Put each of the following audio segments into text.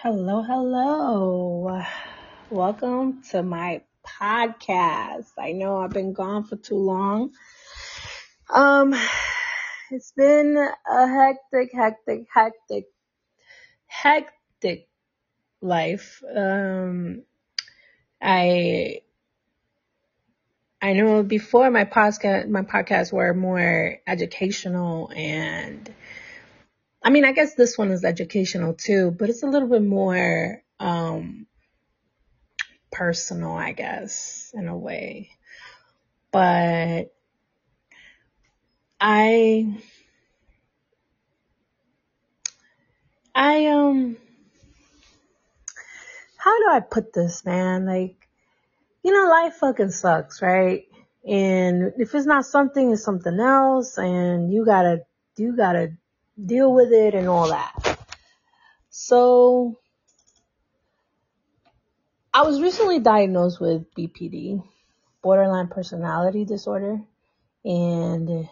Hello, hello. Welcome to my podcast. I know I've been gone for too long. Um, it's been a hectic, hectic, hectic, hectic life. Um, I, I know before my podcast, my podcasts were more educational and I mean, I guess this one is educational too, but it's a little bit more um, personal, I guess, in a way. But I, I um, how do I put this, man? Like, you know, life fucking sucks, right? And if it's not something, it's something else, and you gotta, you gotta deal with it and all that. So, I was recently diagnosed with BPD, borderline personality disorder, and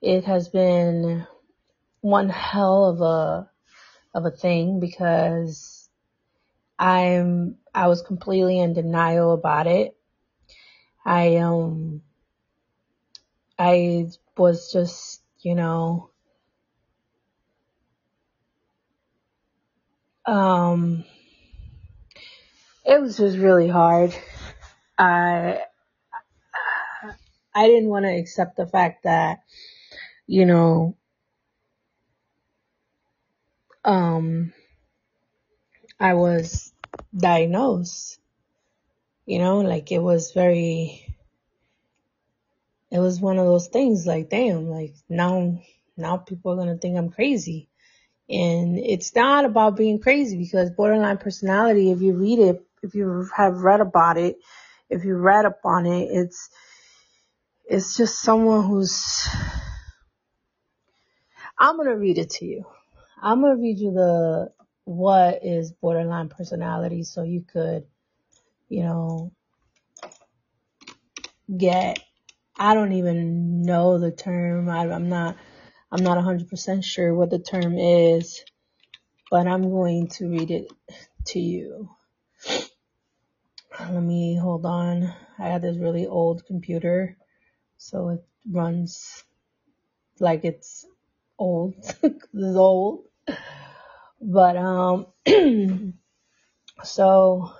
it has been one hell of a of a thing because I'm I was completely in denial about it. I um I was just, you know, Um, it was just really hard. I I didn't want to accept the fact that, you know, um, I was diagnosed. You know, like it was very, it was one of those things like, damn, like now, now people are going to think I'm crazy. And it's not about being crazy because borderline personality, if you read it, if you have read about it, if you read up on it, it's, it's just someone who's, I'm going to read it to you. I'm going to read you the, what is borderline personality so you could, you know, get, I don't even know the term. I, I'm not, I'm not 100% sure what the term is, but I'm going to read it to you. Let me hold on. I have this really old computer, so it runs like it's old. it's old. But um so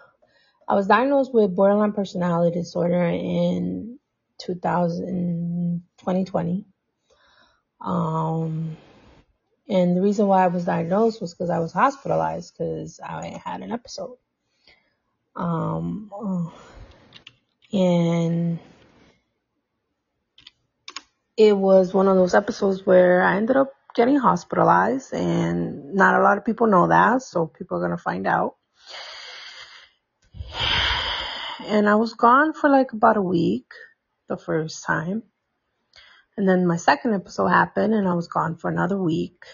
I was diagnosed with borderline personality disorder in 2000 2020. Um, and the reason why I was diagnosed was because I was hospitalized because I had an episode. Um, and it was one of those episodes where I ended up getting hospitalized, and not a lot of people know that, so people are gonna find out. And I was gone for like about a week the first time. And then my second episode happened and I was gone for another week.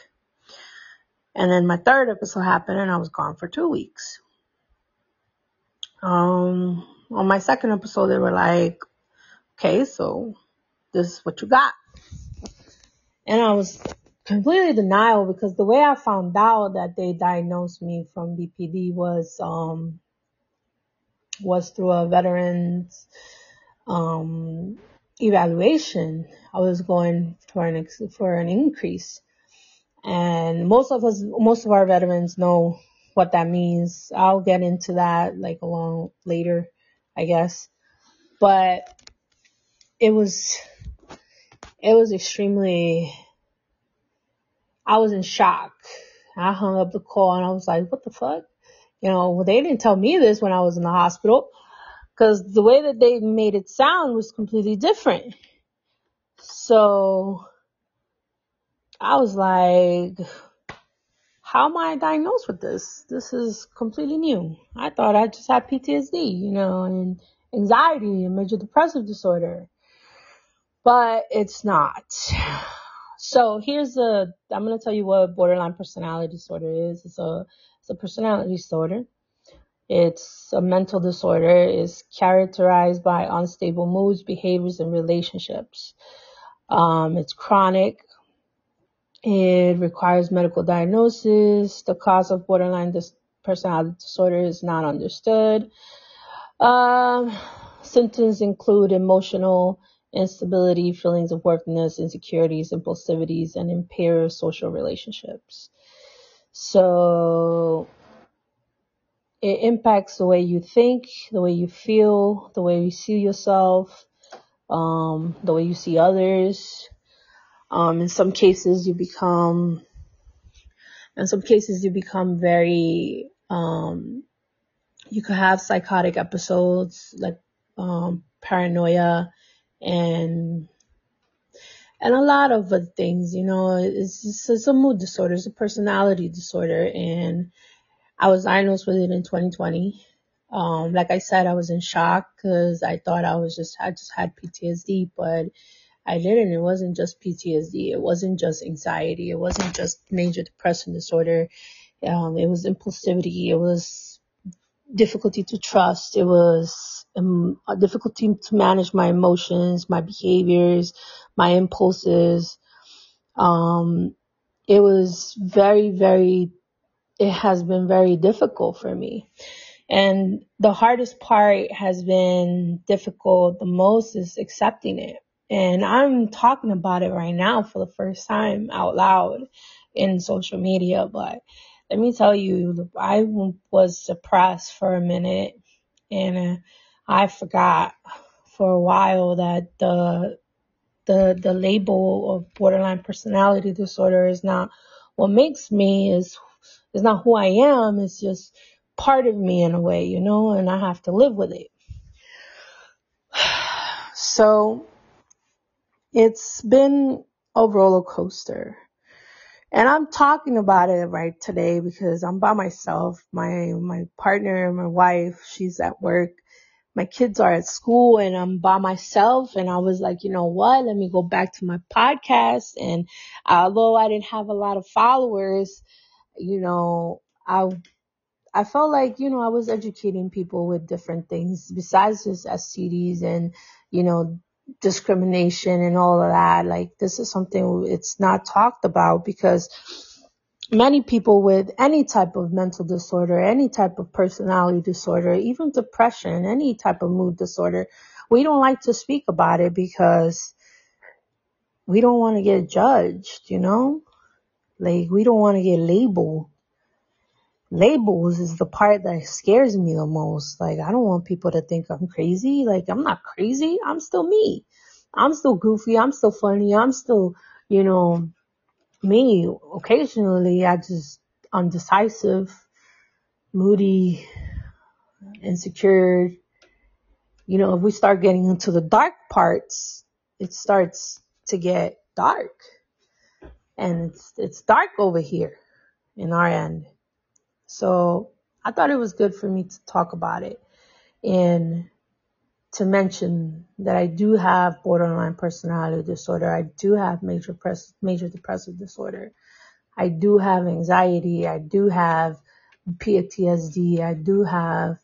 And then my third episode happened and I was gone for two weeks. Um, on my second episode, they were like, okay, so this is what you got. And I was completely denial because the way I found out that they diagnosed me from BPD was, um, was through a veterans, um, evaluation, I was going for an ex- for an increase, and most of us, most of our veterans know what that means. I'll get into that like along later, I guess, but it was it was extremely. I was in shock. I hung up the call and I was like, "What the fuck?" You know, well, they didn't tell me this when I was in the hospital because the way that they made it sound was completely different. So I was like, how am I diagnosed with this? This is completely new. I thought I just had PTSD, you know, and anxiety and major depressive disorder. But it's not. So here's a, I'm going to tell you what borderline personality disorder is. It's a, it's a personality disorder it's a mental disorder is characterized by unstable moods, behaviors, and relationships. Um, it's chronic It requires medical diagnosis. The cause of borderline dis- personality disorder is not understood. Um, symptoms include emotional instability, feelings of worthiness, insecurities, impulsivities, and impaired social relationships. So it impacts the way you think, the way you feel, the way you see yourself, um, the way you see others. Um, in some cases, you become, in some cases, you become very, um, you could have psychotic episodes like um, paranoia and and a lot of other things. You know, it's, it's, it's a mood disorder, it's a personality disorder, and I was diagnosed with it in 2020. Um, like I said, I was in shock because I thought I was just I just had PTSD, but I didn't. It wasn't just PTSD. It wasn't just anxiety. It wasn't just major depression disorder. Um, it was impulsivity. It was difficulty to trust. It was um, a difficulty to manage my emotions, my behaviors, my impulses. Um, it was very, very, it has been very difficult for me. And the hardest part has been difficult the most is accepting it. And I'm talking about it right now for the first time out loud in social media. But let me tell you, I was suppressed for a minute and I forgot for a while that the the the label of borderline personality disorder is not what makes me is is not who I am. It's just part of me in a way, you know, and I have to live with it. So it's been a roller coaster. And I'm talking about it right today because I'm by myself. My my partner, my wife, she's at work. My kids are at school and I'm by myself and I was like, you know what? Let me go back to my podcast and although I didn't have a lot of followers, you know, I I felt like, you know, I was educating people with different things besides just STDs and, you know, discrimination and all of that. Like this is something it's not talked about because many people with any type of mental disorder, any type of personality disorder, even depression, any type of mood disorder, we don't like to speak about it because we don't want to get judged, you know? Like we don't want to get labeled labels is the part that scares me the most. Like, I don't want people to think I'm crazy. Like, I'm not crazy. I'm still me. I'm still goofy. I'm still funny. I'm still, you know, me. Occasionally, I just undecisive, moody, insecure. You know, if we start getting into the dark parts, it starts to get dark. And it's, it's dark over here in our end. So I thought it was good for me to talk about it and to mention that I do have borderline personality disorder. I do have major press, major depressive disorder. I do have anxiety. I do have PTSD. I do have,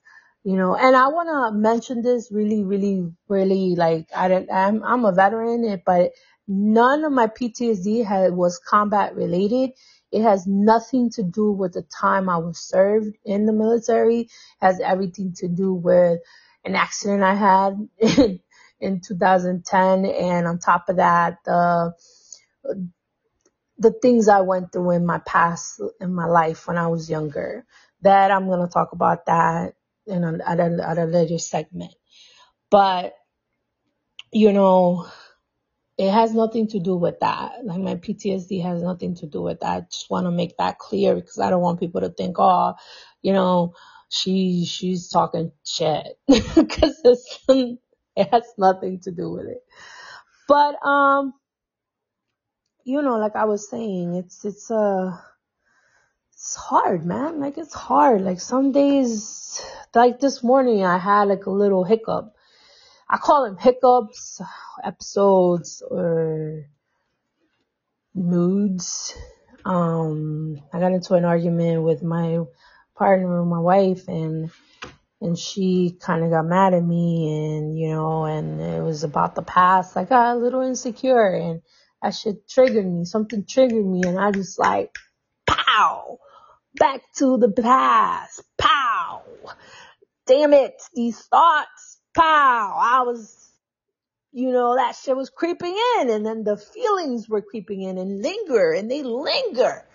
you know, and I want to mention this really, really, really like I I'm, I'm a veteran, but none of my PTSD had, was combat related. It has nothing to do with the time I was served in the military. It has everything to do with an accident I had in, in 2010. And on top of that, the, the things I went through in my past, in my life when I was younger. That I'm to talk about that in a, at a, at a later segment. But, you know, it has nothing to do with that. Like my PTSD has nothing to do with that. I just want to make that clear because I don't want people to think, oh, you know, she she's talking shit because it has nothing to do with it. But um, you know, like I was saying, it's it's uh it's hard, man. Like it's hard. Like some days, like this morning, I had like a little hiccup I call them hiccups, episodes, or moods. Um, I got into an argument with my partner, my wife, and and she kind of got mad at me, and you know, and it was about the past. I got a little insecure, and that shit triggered me. Something triggered me and I just like, pow, back to the past, pow. Damn it, these thoughts, pow. I was, you know, that shit was creeping in and then the feelings were creeping in and linger and they linger.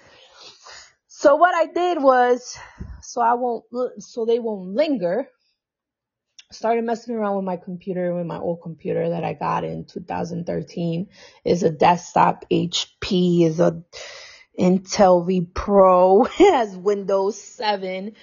So what I did was, so I won't, so they won't linger started messing around with my computer with my old computer that I got in 2013 is a desktop HP is a Intel vPro it has Windows 7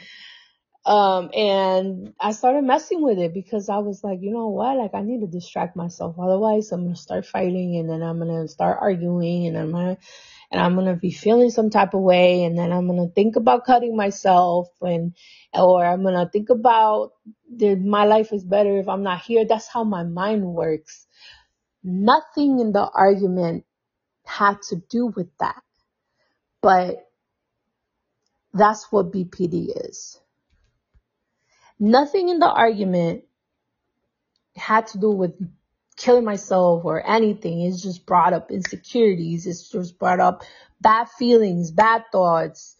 um and I started messing with it because I was like you know what like I need to distract myself otherwise I'm going to start fighting and then I'm going to start arguing and I'm going to and I'm going to be feeling some type of way and then I'm going to think about cutting myself and or I'm going to think about that my life is better if I'm not here. That's how my mind works. Nothing in the argument had to do with that. But that's what BPD is. Nothing in the argument had to do with killing myself or anything. It's just brought up insecurities. It's just brought up bad feelings, bad thoughts,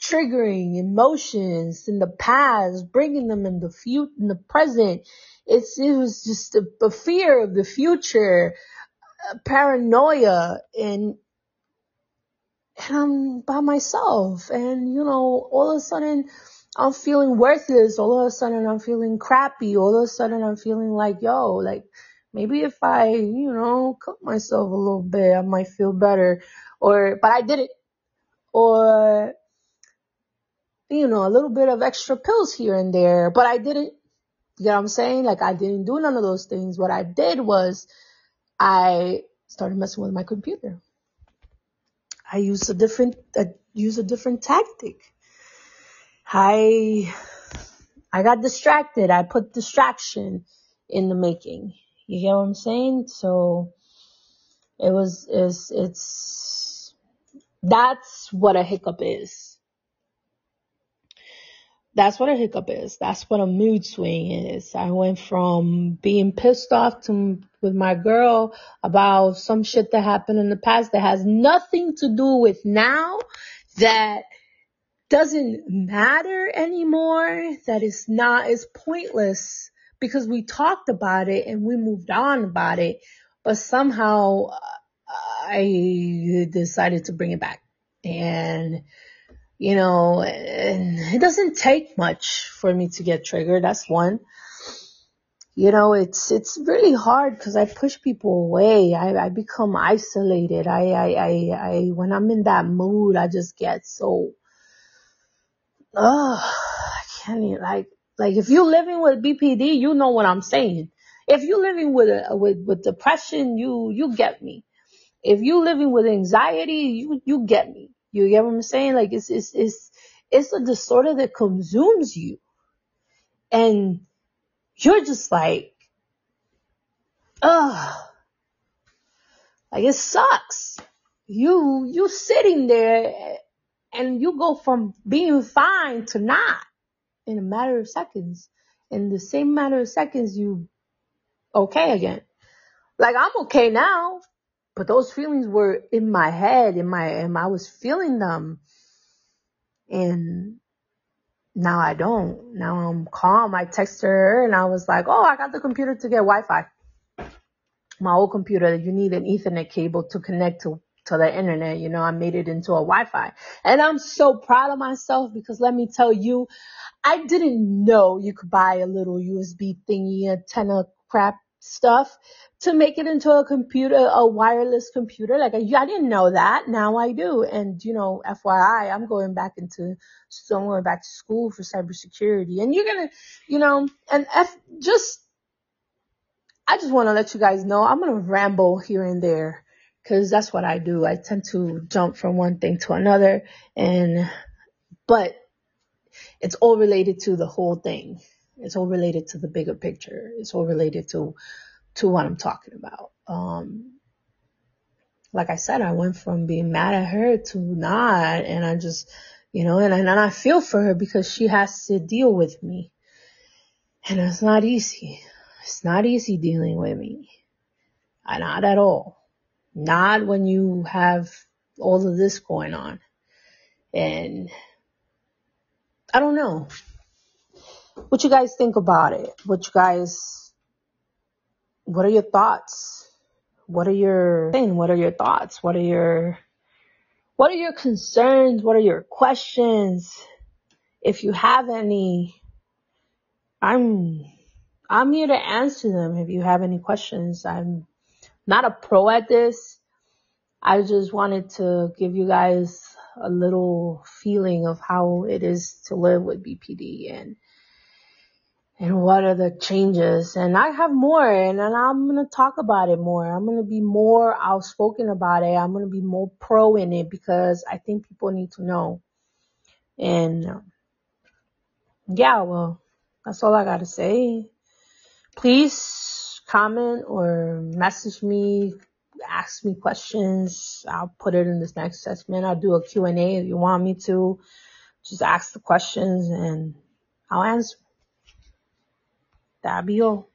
triggering emotions in the past, bringing them in the future, in the present. It's, it was just a, a fear of the future, uh, paranoia, and, and I'm by myself. And, you know, all of a sudden, I'm feeling worthless. All of a sudden, I'm feeling crappy. All of a sudden, I'm feeling like, yo, like, maybe if I, you know, cut myself a little bit, I might feel better. Or, but I did it. Or, you know, a little bit of extra pills here and there, but I didn't, you know what I'm saying? Like I didn't do none of those things. What I did was I started messing with my computer. I used a different, I used a different tactic. I, I got distracted. I put distraction in the making. You get what I'm saying? So it was, it's, it's, that's what a hiccup is. That's what a hiccup is. That's what a mood swing is. I went from being pissed off to, with my girl about some shit that happened in the past that has nothing to do with now that doesn't matter anymore, that is not, is pointless because we talked about it and we moved on about it, but somehow uh, I decided to bring it back. And, you know, and it doesn't take much for me to get triggered. That's one. You know, it's, it's really hard because I push people away. I, I become isolated. I, I, I, I, when I'm in that mood, I just get so, oh, I can't even, like, like if you're living with BPD, you know what I'm saying. If you're living with a, with with depression, you you get me. If you're living with anxiety, you you get me. You get what I'm saying? Like it's it's it's it's a disorder that consumes you, and you're just like, ugh, like it sucks. You you sitting there, and you go from being fine to not in a matter of seconds. In the same matter of seconds, you okay again. Like I'm okay now, but those feelings were in my head, in my, and I was feeling them. And now I don't. Now I'm calm. I texted her and I was like, oh, I got the computer to get Wi-Fi. My old computer, you need an ethernet cable to connect to to the internet. You know, I made it into a Wi-Fi and I'm so proud of myself because let me tell you, I didn't know you could buy a little USB thingy antenna crap stuff to make it into a computer, a wireless computer. Like I, I didn't know that. Now I do. And you know, FYI, I'm going back into, I'm going back to school for cybersecurity. And you're gonna, you know, and F, just, I just want to let you guys know I'm gonna ramble here and there because that's what I do. I tend to jump from one thing to another, and but it's all related to the whole thing. It's all related to the bigger picture. It's all related to to what I'm talking about. Um, like I said, I went from being mad at her to not, and I just, you know, and, and I feel for her because she has to deal with me, and it's not easy. It's not easy dealing with me, not at all. Not when you have all of this going on. And I don't know what you guys think about it. What you guys, what are your thoughts? What are your, what are your thoughts? What are your, what are your concerns? What are your questions? If you have any, I'm, I'm here to answer them. If you have any questions, I'm not a pro at this. I just wanted to give you guys a little feeling of how it is to live with BPD and and what are the changes. And I have more and, and I'm going to talk about it more. I'm going to be more outspoken about it. I'm going to be more pro in it because I think people need to know. And um, yeah, well, that's all I got to say. Please comment or message me, ask me questions. I'll put it in this next segment. I'll do a Q&A if you want me to. Just ask the questions and I'll answer. That'll be all.